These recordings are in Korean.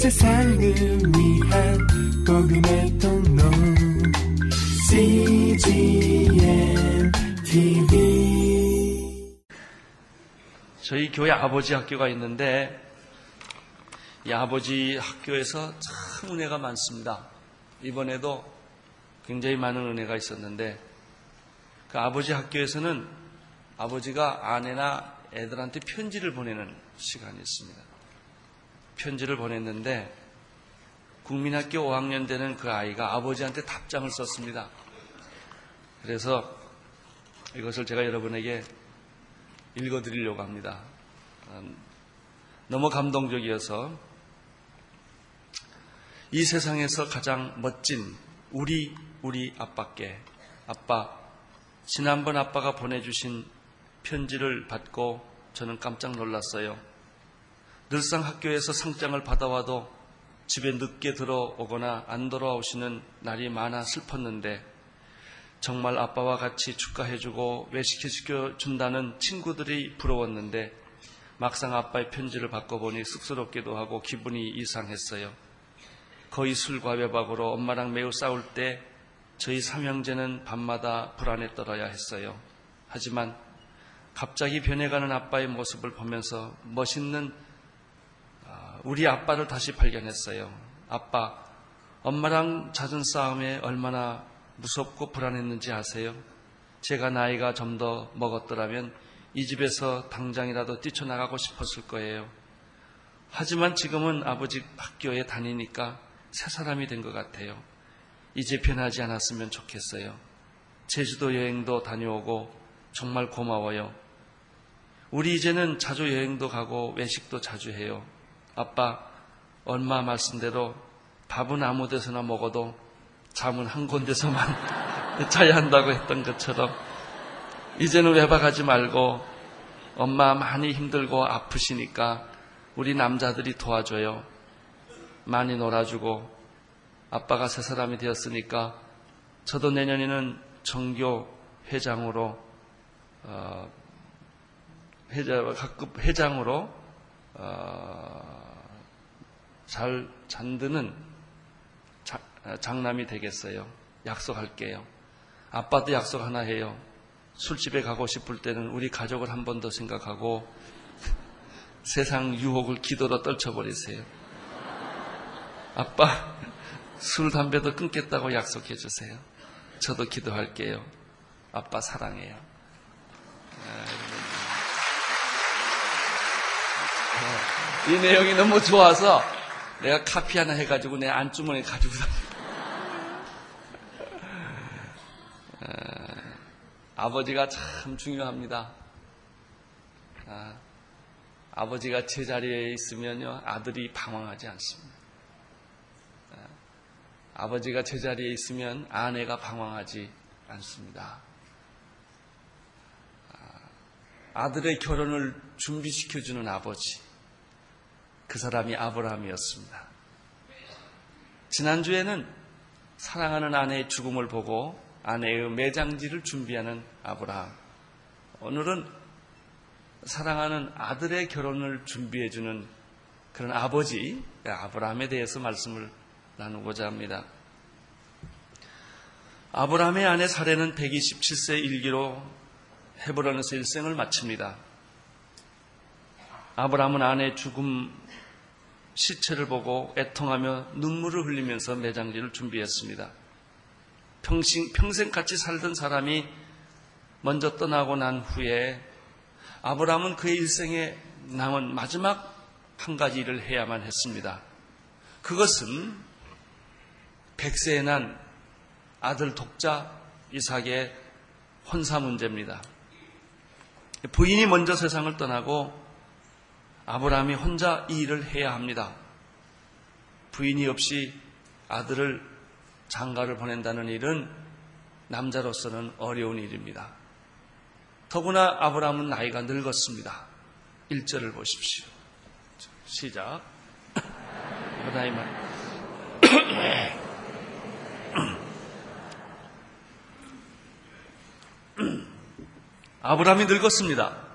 세상을 위한 복음의 통로 CGM TV 저희 교회 아버지 학교가 있는데 이 아버지 학교에서 참 은혜가 많습니다. 이번에도 굉장히 많은 은혜가 있었는데 그 아버지 학교에서는 아버지가 아내나 애들한테 편지를 보내는 시간이 있습니다. 편지를 보냈는데 국민학교 5학년 되는 그 아이가 아버지한테 답장을 썼습니다. 그래서 이것을 제가 여러분에게 읽어드리려고 합니다. 음, 너무 감동적이어서 이 세상에서 가장 멋진 우리 우리 아빠께 아빠 지난번 아빠가 보내주신 편지를 받고 저는 깜짝 놀랐어요. 늘상 학교에서 상장을 받아와도 집에 늦게 들어오거나 안 돌아오시는 날이 많아 슬펐는데 정말 아빠와 같이 축하해주고 외식시켜 준다는 친구들이 부러웠는데 막상 아빠의 편지를 바꿔보니 쑥스럽기도 하고 기분이 이상했어요. 거의 술과 외박으로 엄마랑 매우 싸울 때 저희 삼형제는 밤마다 불안에 떨어야 했어요. 하지만 갑자기 변해가는 아빠의 모습을 보면서 멋있는 우리 아빠를 다시 발견했어요. 아빠, 엄마랑 잦은 싸움에 얼마나 무섭고 불안했는지 아세요? 제가 나이가 좀 더 먹었더라면 이 집에서 당장이라도 뛰쳐나가고 싶었을 거예요. 하지만 지금은 아버지 학교에 다니니까 새 사람이 된 것 같아요. 이제 변하지 않았으면 좋겠어요. 제주도 여행도 다녀오고 정말 고마워요. 우리 이제는 자주 여행도 가고 외식도 자주 해요. 아빠, 얼마 말씀대로 밥은 아무 데서나 먹어도 잠은 한 군데서만 자야 한다고 했던 것처럼 이제는 외박하지 말고 엄마 많이 힘들고 아프시니까 우리 남자들이 도와줘요. 많이 놀아주고 아빠가 새 사람이 되었으니까 저도 내년에는 정교 회장으로 어, 회장, 각급 회장으로 어, 잘 잔드는 자, 장남이 되겠어요. 약속할게요. 아빠도 약속 하나 해요. 술집에 가고 싶을 때는 우리 가족을 한 번 더 생각하고 세상 유혹을 기도로 떨쳐버리세요. 아빠, 술, 담배도 끊겠다고 약속해 주세요. 저도 기도할게요. 아빠 사랑해요. 이 내용이 너무 좋아서 내가 카피 하나 해가지고 내 안주머니에 가지고 다니 아버지가 참 중요합니다. 아, 아버지가 제자리에 있으면요, 아들이 방황하지 않습니다. 아, 아버지가 제자리에 있으면 아내가 방황하지 않습니다. 아, 들의 결혼을 준비시켜주는 아버지. 그 사람이 아브라함이었습니다. 지난주에는 사랑하는 아내의 죽음을 보고 아내의 매장지를 준비하는 아브라함. 오늘은 사랑하는 아들의 결혼을 준비해주는 그런 아버지, 아브라함에 대해서 말씀을 나누고자 합니다. 아브라함의 아내 사례는 127세 일기로 헤브론에서 일생을 마칩니다. 아브라함은 아내의 죽음 시체를 보고 애통하며 눈물을 흘리면서 매장지를 준비했습니다. 평생, 평생 같이 살던 사람이 먼저 떠나고 난 후에 아브라함은 그의 일생에 남은 마지막 한 가지 일을 해야만 했습니다. 그것은 백세에 난 아들 독자 이삭의 혼사 문제입니다. 부인이 먼저 세상을 떠나고 아브라함이 혼자 이 일을 해야 합니다. 부인이 없이 아들을 장가를 보낸다는 일은 남자로서는 어려운 일입니다. 더구나 아브라함은 나이가 늙었습니다. 1절을 보십시오. 시작. 아브라함은 아브라함이 늙었습니다.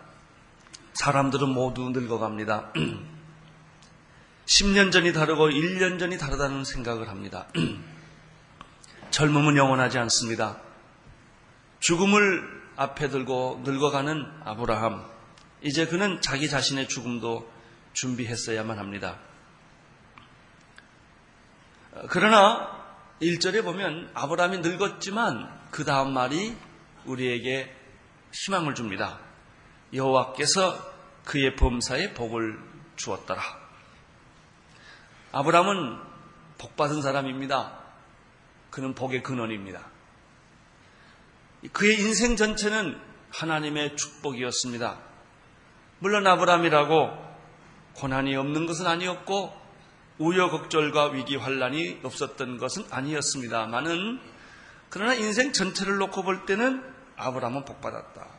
사람들은 모두 늙어갑니다. 10년 전이 다르고 1년 전이 다르다는 생각을 합니다. 젊음은 영원하지 않습니다. 죽음을 앞에 들고 늙어가는 아브라함. 이제 그는 자기 자신의 죽음도 준비했어야만 합니다. 그러나 1절에 보면 아브라함이 늙었지만 그 다음 말이 우리에게 희망을 줍니다. 여호와께서 그의 범사에 복을 주었더라. 아브라함은 복받은 사람입니다. 그는 복의 근원입니다. 그의 인생 전체는 하나님의 축복이었습니다. 물론 아브라함이라고 고난이 없는 것은 아니었고 우여곡절과 위기 환란이 없었던 것은 아니었습니다만은 그러나 인생 전체를 놓고 볼 때는 아브라함은 복받았다.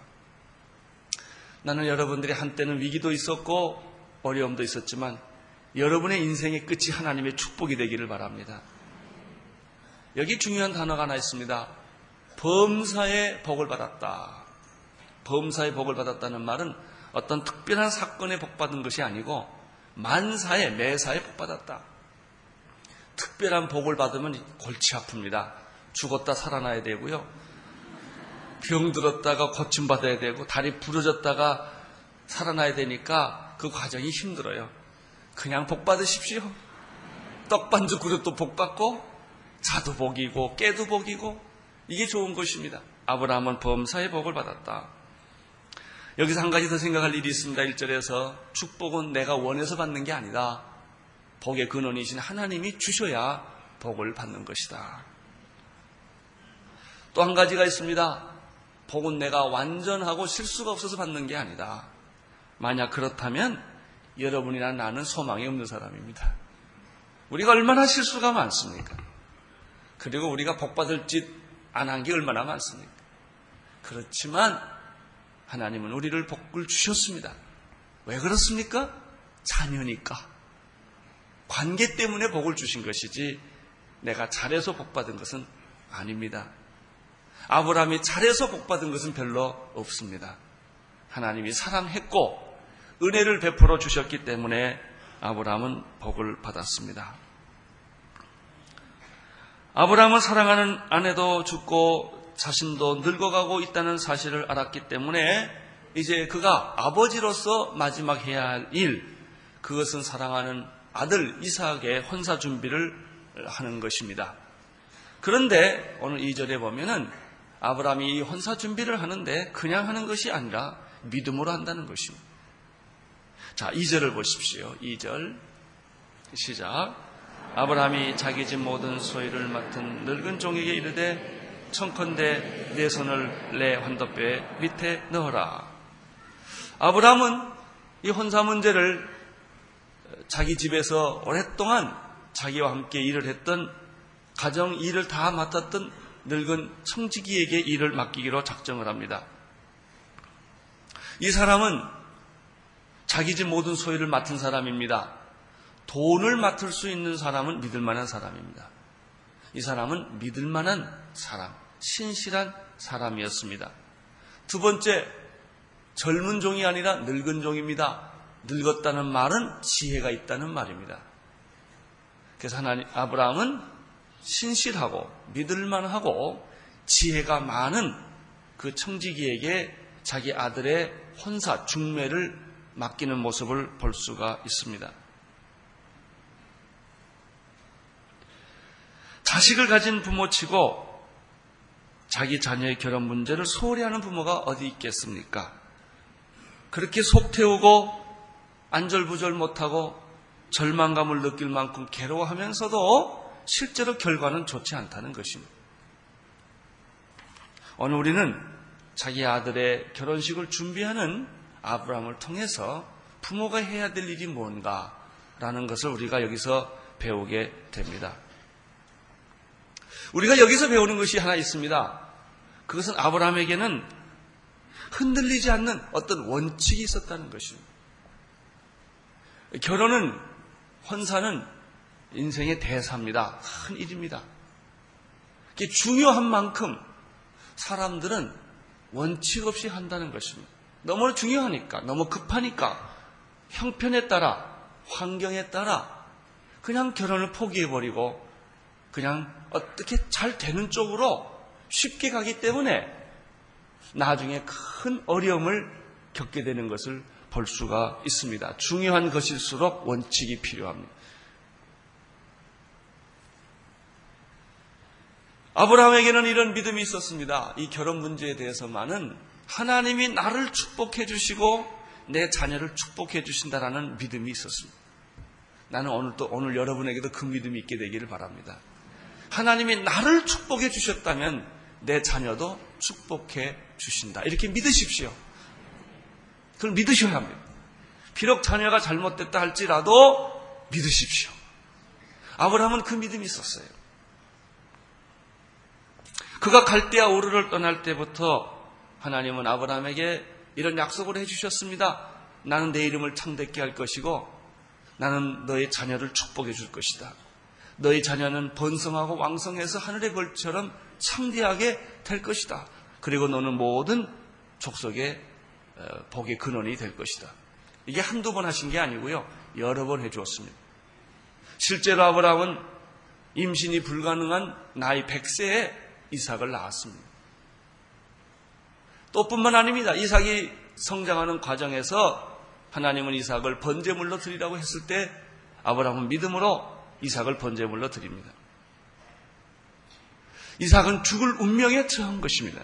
나는 여러분들이 한때는 위기도 있었고 어려움도 있었지만 여러분의 인생의 끝이 하나님의 축복이 되기를 바랍니다. 여기 중요한 단어가 하나 있습니다. 범사의 복을 받았다. 범사의 복을 받았다는 말은 어떤 특별한 사건에 복 받은 것이 아니고 만사에 매사에 복 받았다. 특별한 복을 받으면 골치 아픕니다. 죽었다 살아나야 되고요. 병들었다가 고침받아야 되고 다리 부러졌다가 살아나야 되니까 그 과정이 힘들어요. 그냥 복 받으십시오. 떡반죽 그릇도 복 받고 자도 복이고 깨도 복이고 이게 좋은 것입니다. 아브라함은 범사의 복을 받았다. 여기서 한 가지 더 생각할 일이 있습니다. 1절에서 축복은 내가 원해서 받는 게 아니다. 복의 근원이신 하나님이 주셔야 복을 받는 것이다. 또 한 가지가 있습니다. 복은 내가 완전하고 실수가 없어서 받는 게 아니다. 만약 그렇다면 여러분이나 나는 소망이 없는 사람입니다. 우리가 얼마나 실수가 많습니까? 그리고 우리가 복 받을 짓 안 한 게 얼마나 많습니까? 그렇지만 하나님은 우리를 복을 주셨습니다. 왜 그렇습니까? 자녀니까. 관계 때문에 복을 주신 것이지 내가 잘해서 복 받은 것은 아닙니다. 아브라함이 잘해서 복 받은 것은 별로 없습니다. 하나님이 사랑했고 은혜를 베풀어 주셨기 때문에 아브라함은 복을 받았습니다. 아브라함은 사랑하는 아내도 죽고 자신도 늙어가고 있다는 사실을 알았기 때문에 이제 그가 아버지로서 마지막 해야 할 일, 그것은 사랑하는 아들 이삭의 혼사 준비를 하는 것입니다. 그런데 오늘 2절에 보면은 아브라함이 혼사 준비를 하는데 그냥 하는 것이 아니라 믿음으로 한다는 것입니다. 자, 2절을 보십시오. 2절. 시작. 아브라함이 자기 집 모든 소유를 맡은 늙은 종에게 이르되 청컨대 내 손을 내 환도뼈 밑에 넣어라. 아브라함은 이 혼사 문제를 자기 집에서 오랫동안 자기와 함께 일을 했던 가정 일을 다 맡았던 늙은 청지기에게 일을 맡기기로 작정을 합니다. 이 사람은 자기 집 모든 소유를 맡은 사람입니다. 돈을 맡을 수 있는 사람은 믿을 만한 사람입니다. 이 사람은 믿을 만한 사람, 신실한 사람이었습니다. 두 번째, 젊은 종이 아니라 늙은 종입니다. 늙었다는 말은 지혜가 있다는 말입니다. 그래서 하나님, 아브라함은 신실하고 믿을만하고 지혜가 많은 그 청지기에게 자기 아들의 혼사, 중매를 맡기는 모습을 볼 수가 있습니다. 자식을 가진 부모치고 자기 자녀의 결혼 문제를 소홀히 하는 부모가 어디 있겠습니까? 그렇게 속 태우고 안절부절 못하고 절망감을 느낄 만큼 괴로워하면서도 실제로 결과는 좋지 않다는 것입니다. 오늘 우리는 자기 아들의 결혼식을 준비하는 아브라함을 통해서 부모가 해야 될 일이 뭔가라는 것을 우리가 여기서 배우게 됩니다. 우리가 여기서 배우는 것이 하나 있습니다. 그것은 아브라함에게는 흔들리지 않는 어떤 원칙이 있었다는 것입니다. 결혼은, 혼사는 인생의 대사입니다. 큰 일입니다. 중요한 만큼 사람들은 원칙 없이 한다는 것입니다. 너무 중요하니까, 너무 급하니까, 형편에 따라, 환경에 따라 그냥 결혼을 포기해버리고 그냥 어떻게 잘 되는 쪽으로 쉽게 가기 때문에 나중에 큰 어려움을 겪게 되는 것을 볼 수가 있습니다. 중요한 것일수록 원칙이 필요합니다. 아브라함에게는 이런 믿음이 있었습니다. 이 결혼 문제에 대해서만은 하나님이 나를 축복해 주시고 내 자녀를 축복해 주신다라는 믿음이 있었습니다. 나는 오늘 또 오늘 여러분에게도 그 믿음이 있게 되기를 바랍니다. 하나님이 나를 축복해 주셨다면 내 자녀도 축복해 주신다. 이렇게 믿으십시오. 그걸 믿으셔야 합니다. 비록 자녀가 잘못됐다 할지라도 믿으십시오. 아브라함은 그 믿음이 있었어요. 그가 갈대아 우르를 떠날 때부터 하나님은 아브라함에게 이런 약속을 해주셨습니다. 나는 내 이름을 창대케 할 것이고 나는 너의 자녀를 축복해 줄 것이다. 너희 자녀는 번성하고 왕성해서 하늘의 벌처럼 창대하게 될 것이다. 그리고 너는 모든 족속의 어, 복의 근원이 될 것이다. 이게 한두 번 하신 게 아니고요. 여러 번 해주었습니다. 실제로 아브라함은 임신이 불가능한 나이 100세에 이삭을 낳았습니다. 또 뿐만 아닙니다. 이삭이 성장하는 과정에서 하나님은 이삭을 번제물로 드리라고 했을 때 아브라함은 믿음으로 이삭을 번제물로 드립니다. 이삭은 죽을 운명에 처한 것입니다.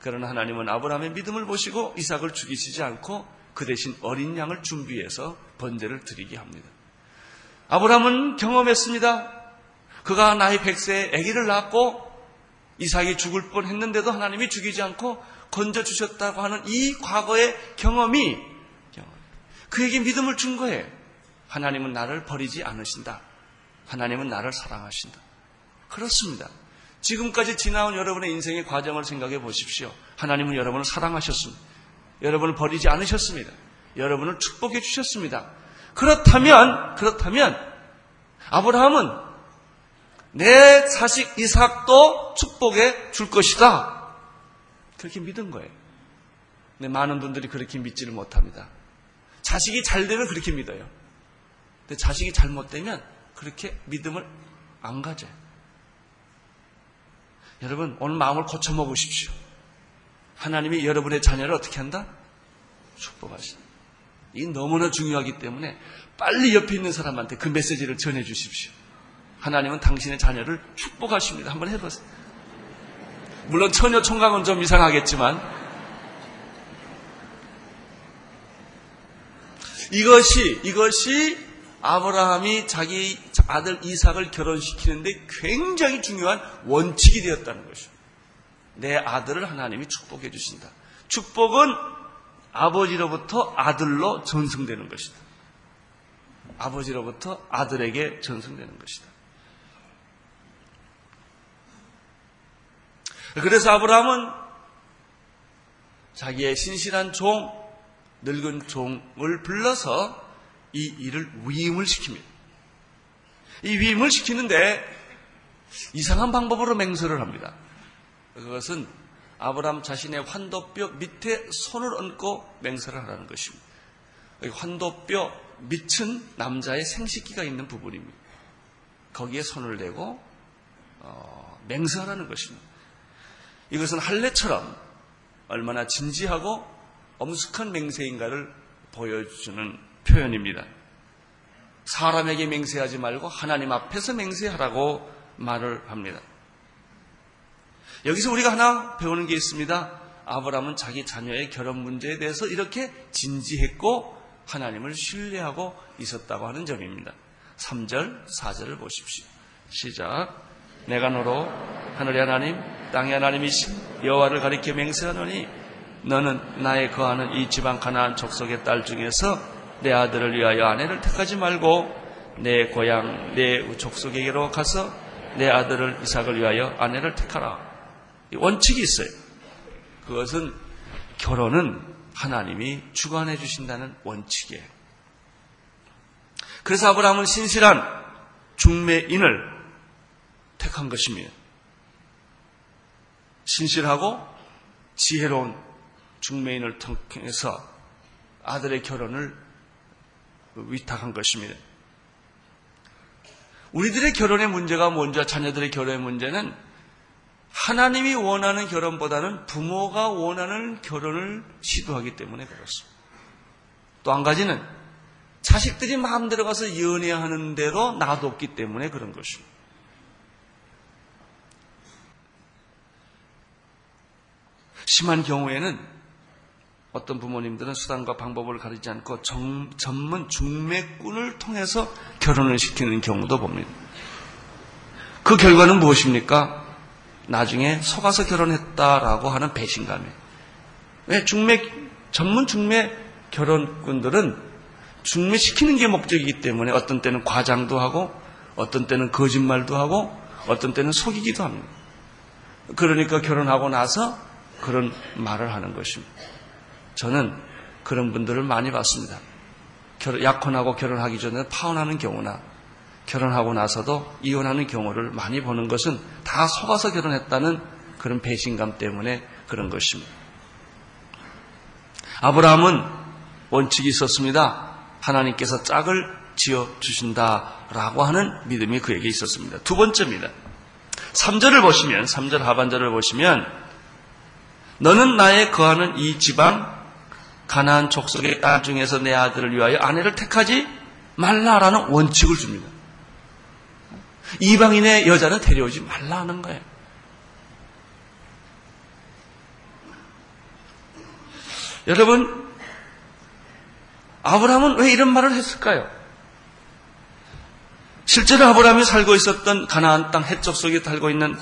그러나 하나님은 아브라함의 믿음을 보시고 이삭을 죽이시지 않고 그 대신 어린 양을 준비해서 번제를 드리게 합니다. 아브라함은 경험했습니다. 그가 나이 100세에 아기를 낳았고 이삭이 죽을 뻔 했는데도 하나님이 죽이지 않고 건져 주셨다고 하는 이 과거의 경험이 그에게 믿음을 준 거예요. 하나님은 나를 버리지 않으신다. 하나님은 나를 사랑하신다. 그렇습니다. 지금까지 지나온 여러분의 인생의 과정을 생각해 보십시오. 하나님은 여러분을 사랑하셨습니다. 여러분을 버리지 않으셨습니다. 여러분을 축복해 주셨습니다. 그렇다면, 그렇다면, 아브라함은 내 자식 이삭도 축복해 줄 것이다. 그렇게 믿은 거예요. 근데 많은 분들이 그렇게 믿지를 못합니다. 자식이 잘 되면 그렇게 믿어요. 근데 자식이 잘못되면 그렇게 믿음을 안 가져요. 여러분, 오늘 마음을 고쳐먹으십시오. 하나님이 여러분의 자녀를 어떻게 한다? 축복하신다. 이 너무나 중요하기 때문에 빨리 옆에 있는 사람한테 그 메시지를 전해 주십시오. 하나님은 당신의 자녀를 축복하십니다. 한번 해보세요. 물론 처녀 총각은 좀 이상하겠지만 이것이 이것이 아브라함이 자기 아들 이삭을 결혼시키는데 굉장히 중요한 원칙이 되었다는 것이죠. 내 아들을 하나님이 축복해 주신다. 축복은 아버지로부터 아들로 전승되는 것이다. 아버지로부터 아들에게 전승되는 것이다. 그래서 아브라함은 자기의 신실한 종, 늙은 종을 불러서 이 일을 위임을 시킵니다. 이 위임을 시키는데 이상한 방법으로 맹세를 합니다. 그것은 아브라함 자신의 환도뼈 밑에 손을 얹고 맹세를 하라는 것입니다. 환도뼈 밑은 남자의 생식기가 있는 부분입니다. 거기에 손을 대고 어, 맹세하라는 것입니다. 이것은 할례처럼 얼마나 진지하고 엄숙한 맹세인가를 보여주는 표현입니다. 사람에게 맹세하지 말고 하나님 앞에서 맹세하라고 말을 합니다. 여기서 우리가 하나 배우는 게 있습니다. 아브라함은 자기 자녀의 결혼 문제에 대해서 이렇게 진지했고 하나님을 신뢰하고 있었다고 하는 점입니다. 3절, 4절을 보십시오. 시작. 내가 너로 하늘의 하나님, 땅의 하나님이신 여호와를 가리켜 맹세하노니 너는 나의 거하는 이 지방 가나안 족속의 딸 중에서 내 아들을 위하여 아내를 택하지 말고 내 고향 내 족속에게로 가서 내 아들을 이삭을 위하여 아내를 택하라. 원칙이 있어요. 그것은 결혼은 하나님이 주관해 주신다는 원칙이에요. 그래서 아브라함은 신실한 중매인을 택한 것입니다. 신실하고 지혜로운 중매인을 통해서 아들의 결혼을 위탁한 것입니다. 우리들의 결혼의 문제가 뭔지 자녀들의 결혼의 문제는 하나님이 원하는 결혼보다는 부모가 원하는 결혼을 시도하기 때문에 그렇습니다. 또 한 가지는 자식들이 마음대로 가서 연애하는 대로 놔뒀기 때문에 그런 것입니다. 심한 경우에는 어떤 부모님들은 수단과 방법을 가리지 않고 정, 전문 중매꾼을 통해서 결혼을 시키는 경우도 봅니다. 그 결과는 무엇입니까? 나중에 속아서 결혼했다라고 하는 배신감이에요. 왜 중매 전문 중매 결혼꾼들은 중매시키는 게 목적이기 때문에 어떤 때는 과장도 하고 어떤 때는 거짓말도 하고 어떤 때는 속이기도 합니다. 그러니까 결혼하고 나서 그런 말을 하는 것입니다. 저는 그런 분들을 많이 봤습니다. 약혼하고 결혼하기 전에 파혼하는 경우나 결혼하고 나서도 이혼하는 경우를 많이 보는 것은 다 속아서 결혼했다는 그런 배신감 때문에 그런 것입니다. 아브라함은 원칙이 있었습니다. 하나님께서 짝을 지어 주신다라고 하는 믿음이 그에게 있었습니다. 두 번째입니다. 3절을 보시면 3절 하반절을 보시면 너는 나의 거하는 이 지방 가나안 족속의 딸 중에서 내 아들을 위하여 아내를 택하지 말라라는 원칙을 줍니다. 이방인의 여자는 데려오지 말라 하는 거예요. 여러분, 아브라함은 왜 이런 말을 했을까요? 실제로 아브라함이 살고 있었던 가나안 땅 해적 속에 살고 있는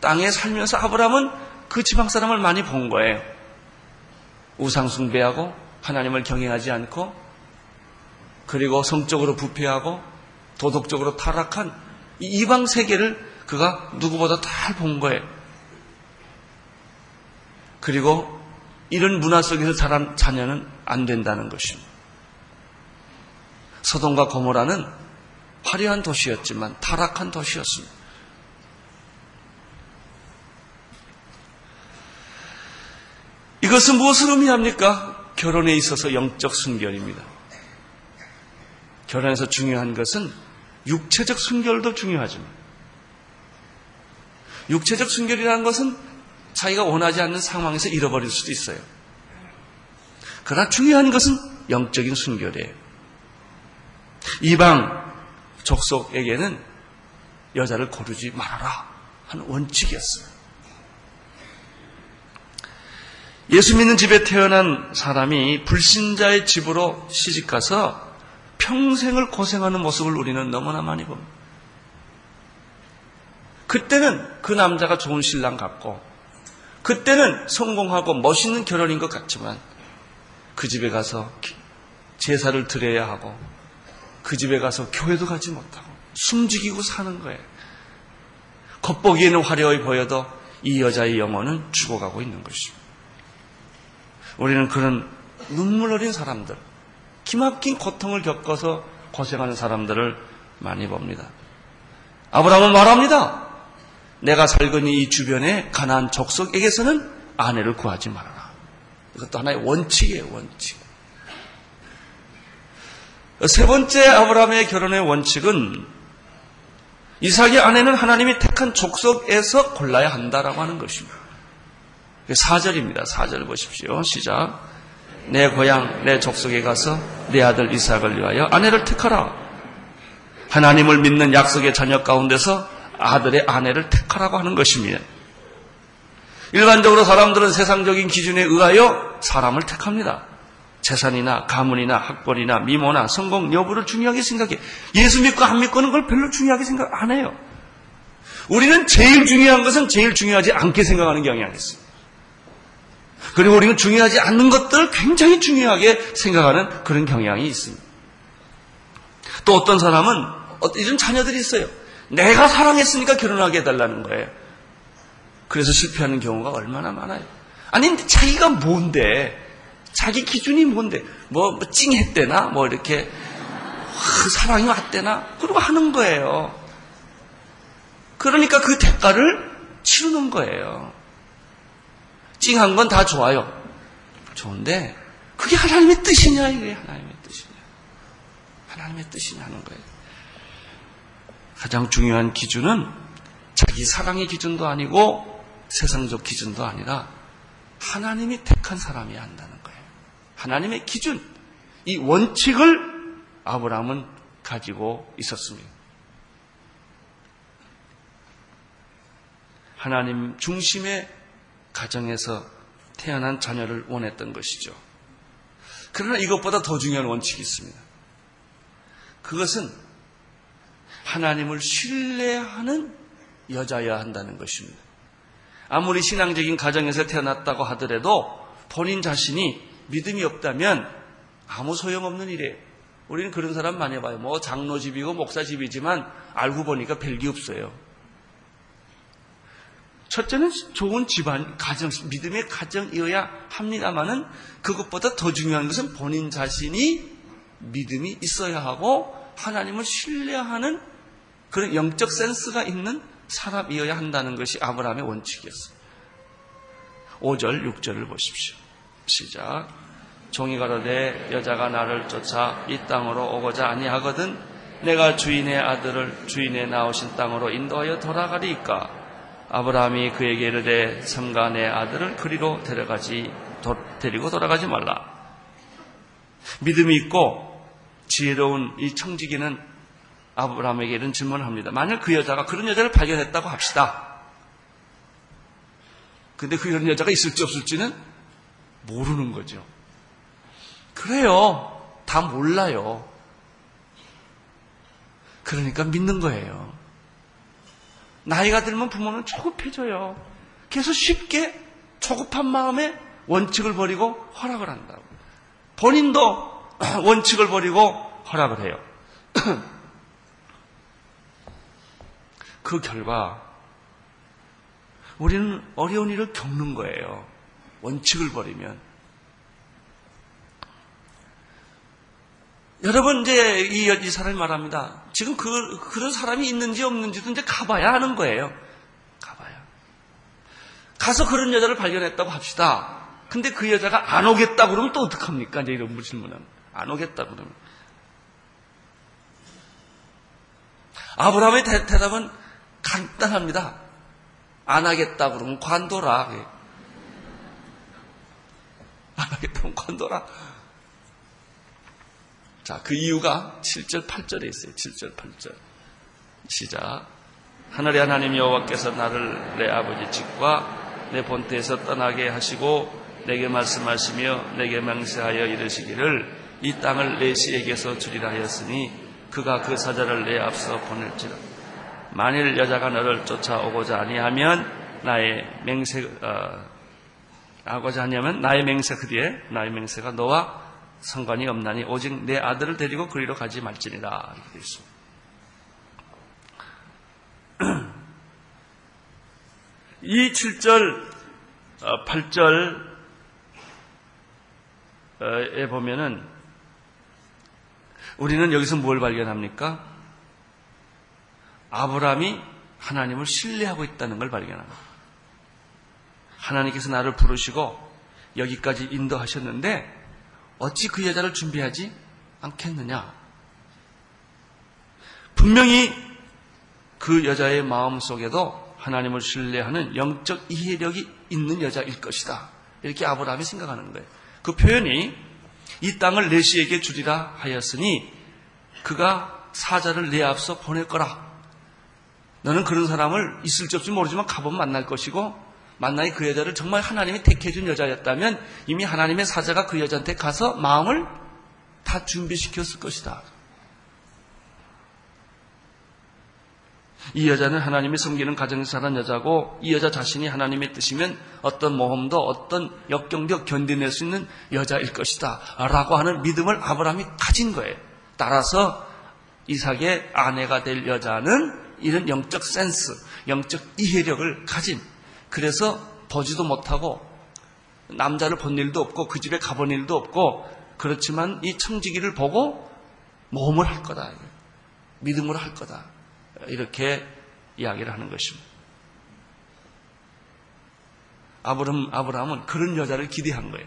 땅에 살면서 아브라함은 그 지방 사람을 많이 본 거예요. 우상숭배하고 하나님을 경외하지 않고 그리고 성적으로 부패하고 도덕적으로 타락한 이방 세계를 그가 누구보다 잘 본 거예요. 그리고 이런 문화 속에서 자란 자녀는 안 된다는 것입니다. 서동과 고모라는 화려한 도시였지만 타락한 도시였습니다. 이것은 무엇을 의미합니까? 결혼에 있어서 영적 순결입니다. 결혼에서 중요한 것은 육체적 순결도 중요하지만 육체적 순결이라는 것은 자기가 원하지 않는 상황에서 잃어버릴 수도 있어요. 그러나 중요한 것은 영적인 순결이에요. 이방 족속에게는 여자를 고르지 말아라 하는 원칙이었어요. 예수 믿는 집에 태어난 사람이 불신자의 집으로 시집가서 평생을 고생하는 모습을 우리는 너무나 많이 봅니다. 그때는 그 남자가 좋은 신랑 같고, 그때는 성공하고 멋있는 결혼인 것 같지만, 그 집에 가서 제사를 드려야 하고, 그 집에 가서 교회도 가지 못하고, 숨죽이고 사는 거예요. 겉보기에는 화려해 보여도 이 여자의 영혼은 죽어가고 있는 것입니다. 우리는 그런 눈물 어린 사람들, 기막힌 고통을 겪어서 고생하는 사람들을 많이 봅니다. 아브라함은 말합니다. 내가 살거니 이 주변에 가난한 족속에게서는 아내를 구하지 말아라. 이것도 하나의 원칙이에요, 원칙. 세 번째 아브라함의 결혼의 원칙은 이삭의 아내는 하나님이 택한 족속에서 골라야 한다라고 하는 것입니다. 4절입니다. 4절 보십시오. 시작. 내 고향, 내 족속에 가서 내 아들 이삭을 위하여 아내를 택하라. 하나님을 믿는 약속의 자녀 가운데서 아들의 아내를 택하라고 하는 것입니다. 일반적으로 사람들은 세상적인 기준에 의하여 사람을 택합니다. 재산이나 가문이나 학벌이나 미모나 성공 여부를 중요하게 생각해. 예수 믿고 안 믿고는 걸 별로 중요하게 생각 안 해요. 우리는 제일 중요한 것은 제일 중요하지 않게 생각하는 경향이 있어요. 그리고 우리는 중요하지 않는 것들을 굉장히 중요하게 생각하는 그런 경향이 있습니다. 또 어떤 사람은 이런 자녀들이 있어요. 내가 사랑했으니까 결혼하게 해달라는 거예요. 그래서 실패하는 경우가 얼마나 많아요. 아니, 자기가 뭔데? 자기 기준이 뭔데? 뭐, 뭐 찡했대나? 뭐 이렇게, 와, 사랑이 왔대나? 그러고 하는 거예요. 그러니까 그 대가를 치르는 거예요. 찡한 건 다 좋아요. 좋은데 그게 하나님의 뜻이냐 이게 하나님의 뜻이냐. 하나님의 뜻이냐는 거예요. 가장 중요한 기준은 자기 사랑의 기준도 아니고 세상적 기준도 아니라 하나님이 택한 사람이야 한다는 거예요. 하나님의 기준, 이 원칙을 아브라함은 가지고 있었습니다. 하나님 중심의 가정에서 태어난 자녀를 원했던 것이죠. 그러나 이것보다 더 중요한 원칙이 있습니다. 그것은 하나님을 신뢰하는 여자여야 한다는 것입니다. 아무리 신앙적인 가정에서 태어났다고 하더라도 본인 자신이 믿음이 없다면 아무 소용없는 일이에요. 우리는 그런 사람 많이 봐요. 뭐 장로 집이고 목사 집이지만 알고 보니까 별게 없어요. 첫째는 좋은 집안, 가정, 믿음의 가정이어야 합니다만은 그것보다 더 중요한 것은 본인 자신이 믿음이 있어야 하고 하나님을 신뢰하는 그런 영적 센스가 있는 사람이어야 한다는 것이 아브라함의 원칙이었어요. 5절, 6절을 보십시오. 시작. 종이 가로되 여자가 나를 쫓아 이 땅으로 오고자 아니하거든 내가 주인의 아들을 주인의 나오신 땅으로 인도하여 돌아가리이까 아브라함이 그에게 이르되 삼가 내 아들을 그리로 데려가지 도, 데리고 돌아가지 말라. 믿음이 있고 지혜로운 이 청지기는 아브라함에게 이런 질문을 합니다. 만약 그 여자가 그런 여자를 발견했다고 합시다. 근데 그런 여자가 있을지 없을지는 모르는 거죠. 그래요. 다 몰라요. 그러니까 믿는 거예요. 나이가 들면 부모는 조급해져요. 그래서 쉽게 조급한 마음에 원칙을 버리고 허락을 한다고. 본인도 원칙을 버리고 허락을 해요. 그 결과 우리는 어려운 일을 겪는 거예요. 원칙을 버리면. 여러분 이제 이, 이 사람이 말합니다. 지금 그 그런 사람이 있는지 없는지도 이제 가봐야 하는 거예요. 가봐야. 가서 그런 여자를 발견했다고 합시다. 근데 그 여자가 안 오겠다 그러면 또 어떡합니까? 이제 이런 질문은 안 오겠다 그러면. 아브라함의 대, 답은 간단합니다. 안 하겠다 그러면 관둬라. 안 하겠다 면 관둬라. 자, 그 이유가 7절, 8절에 있어요. 7절, 8절. 시작. 하늘의 하나님 여호와께서 나를 내 아버지 집과 내 본태에서 떠나게 하시고 내게 말씀하시며 내게 맹세하여 이르시기를 이 땅을 내 시에게서 주리라 하였으니 그가 그 사자를 내 앞서 보낼지라. 만일 여자가 너를 쫓아오고자 아니하면 나의 맹세 어, 하고자 하냐면 나의 맹세 그 뒤에 나의 맹세가 너와 상관이 없나니 오직 내 아들을 데리고 그리로 가지 말지니라 이렇게 되어 있습니다. 이 7절, 8절에 보면은 우리는 여기서 뭘 발견합니까? 아브라함이 하나님을 신뢰하고 있다는 걸 발견합니다. 하나님께서 나를 부르시고 여기까지 인도하셨는데 어찌 그 여자를 준비하지 않겠느냐? 분명히 그 여자의 마음 속에도 하나님을 신뢰하는 영적 이해력이 있는 여자일 것이다. 이렇게 아브라함이 생각하는 거예요. 그 표현이 이 땅을 내시에게 주리라 하였으니 그가 사자를 내 앞서 보낼 거라. 너는 그런 사람을 있을지 없을지 모르지만 가보면 만날 것이고 만나니 그 여자를 정말 하나님이 택해준 여자였다면 이미 하나님의 사자가 그 여자한테 가서 마음을 다 준비시켰을 것이다. 이 여자는 하나님이 섬기는 가정에서 자란 여자고 이 여자 자신이 하나님의 뜻이면 어떤 모험도 어떤 역경도 견뎌낼 수 있는 여자일 것이다. 라고 하는 믿음을 아브라함이 가진 거예요. 따라서 이삭의 아내가 될 여자는 이런 영적 센스, 영적 이해력을 가진 그래서 보지도 못하고 남자를 본 일도 없고 그 집에 가본 일도 없고 그렇지만 이 청지기를 보고 모험을 할 거다. 믿음으로 할 거다. 이렇게 이야기를 하는 것입니다. 아브람, 아브라함은 그런 여자를 기대한 거예요.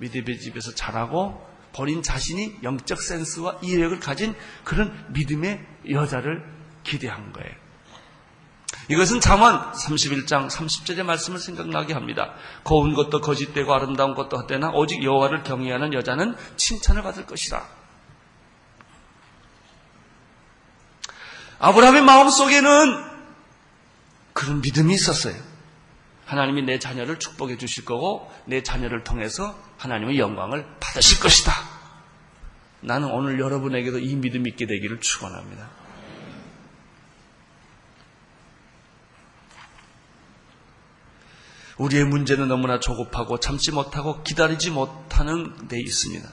믿음의 집에서 자라고 본인 자신이 영적 센스와 이해력을 가진 그런 믿음의 여자를 기대한 거예요. 이것은 잠언 31장 30절의 말씀을 생각나게 합니다. 고운 것도 거짓되고 아름다운 것도 헛되나 오직 여호와를 경외하는 여자는 칭찬을 받을 것이다. 아브라함의 마음속에는 그런 믿음이 있었어요. 하나님이 내 자녀를 축복해 주실 거고 내 자녀를 통해서 하나님의 영광을 받으실 것이다. 나는 오늘 여러분에게도 이 믿음이 있게 되기를 축원합니다. 우리의 문제는 너무나 조급하고 참지 못하고 기다리지 못하는 데 있습니다.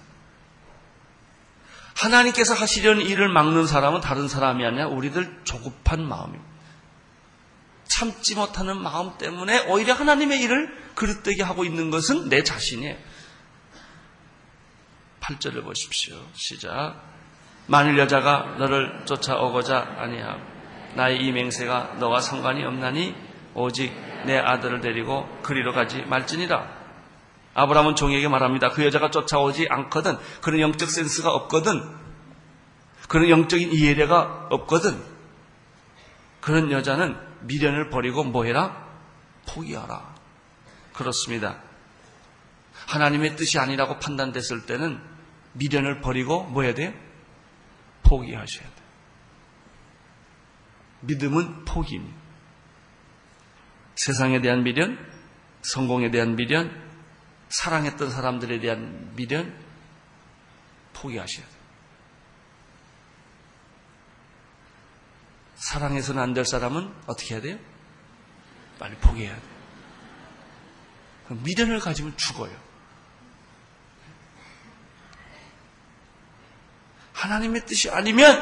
하나님께서 하시려는 일을 막는 사람은 다른 사람이 아니라 우리들 조급한 마음입니다. 참지 못하는 마음 때문에 오히려 하나님의 일을 그릇되게 하고 있는 것은 내 자신이에요. 8절을 보십시오. 시작. 만일 여자가 너를 쫓아오고자 아니함 나의 이 맹세가 너와 상관이 없나니 오직 내 아들을 데리고 그리로 가지 말지니라. 아브라함은 종에게 말합니다. 그 여자가 쫓아오지 않거든. 그런 영적 센스가 없거든. 그런 영적인 이해례가 없거든. 그런 여자는 미련을 버리고 뭐해라? 포기하라. 그렇습니다. 하나님의 뜻이 아니라고 판단됐을 때는 미련을 버리고 뭐 해야 돼요? 포기하셔야 돼요. 믿음은 포기입니다. 세상에 대한 미련, 성공에 대한 미련, 사랑했던 사람들에 대한 미련 포기하셔야 돼요. 사랑해서는 안 될 사람은 어떻게 해야 돼요? 빨리 포기해야 돼요. 미련을 가지면 죽어요. 하나님의 뜻이 아니면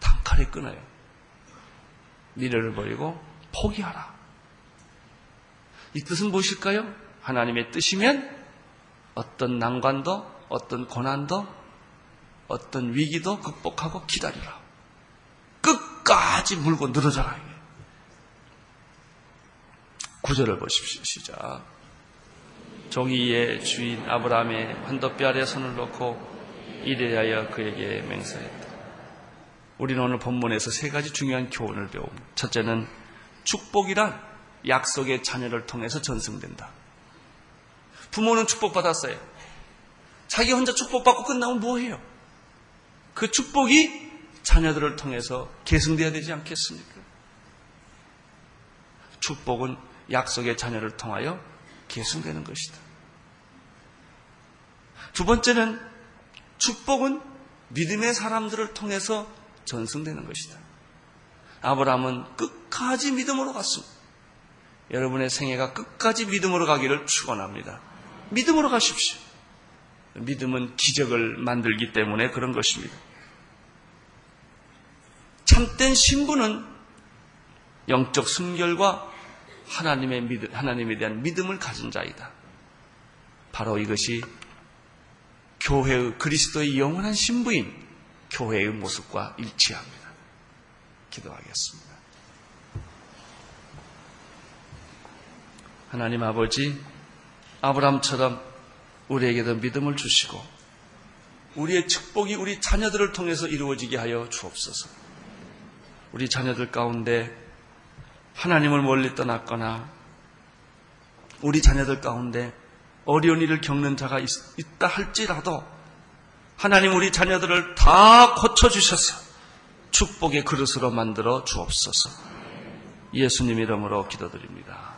단칼에 끊어요. 미련을 버리고 포기하라. 이 뜻은 무엇일까요? 하나님의 뜻이면 어떤 난관도, 어떤 고난도, 어떤 위기도 극복하고 기다리라. 끝까지 물고 늘어져라. 구절을 보십시오. 시작. 종이의 주인 아브라함의 한도뼈 아래 손을 놓고 이래하여 그에게 맹세했다. 우리는 오늘 본문에서 세 가지 중요한 교훈을 배웁니다. 첫째는 축복이란 약속의 자녀를 통해서 전승된다. 부모는 축복받았어요. 자기 혼자 축복받고 끝나면 뭐해요? 그 축복이 자녀들을 통해서 계승돼야 되지 않겠습니까? 축복은 약속의 자녀를 통하여 계승되는 것이다. 두 번째는 축복은 믿음의 사람들을 통해서 전승되는 것이다. 아브라함은 끝까지 믿음으로 갔습니다. 여러분의 생애가 끝까지 믿음으로 가기를 축원합니다. 믿음으로 가십시오. 믿음은 기적을 만들기 때문에 그런 것입니다. 참된 신부는 영적 순결과 하나님의 믿음, 하나님에 대한 믿음을 가진 자이다. 바로 이것이 교회의 그리스도의 영원한 신부인 교회의 모습과 일치합니다. 기도하겠습니다. 하나님 아버지, 아브람처럼 우리에게도 믿음을 주시고 우리의 축복이 우리 자녀들을 통해서 이루어지게 하여 주옵소서. 우리 자녀들 가운데 하나님을 멀리 떠났거나 우리 자녀들 가운데 어려운 일을 겪는 자가 있, 다 할지라도 하나님 우리 자녀들을 다 고쳐주셔서 축복의 그릇으로 만들어 주옵소서. 예수님 이름으로 기도드립니다.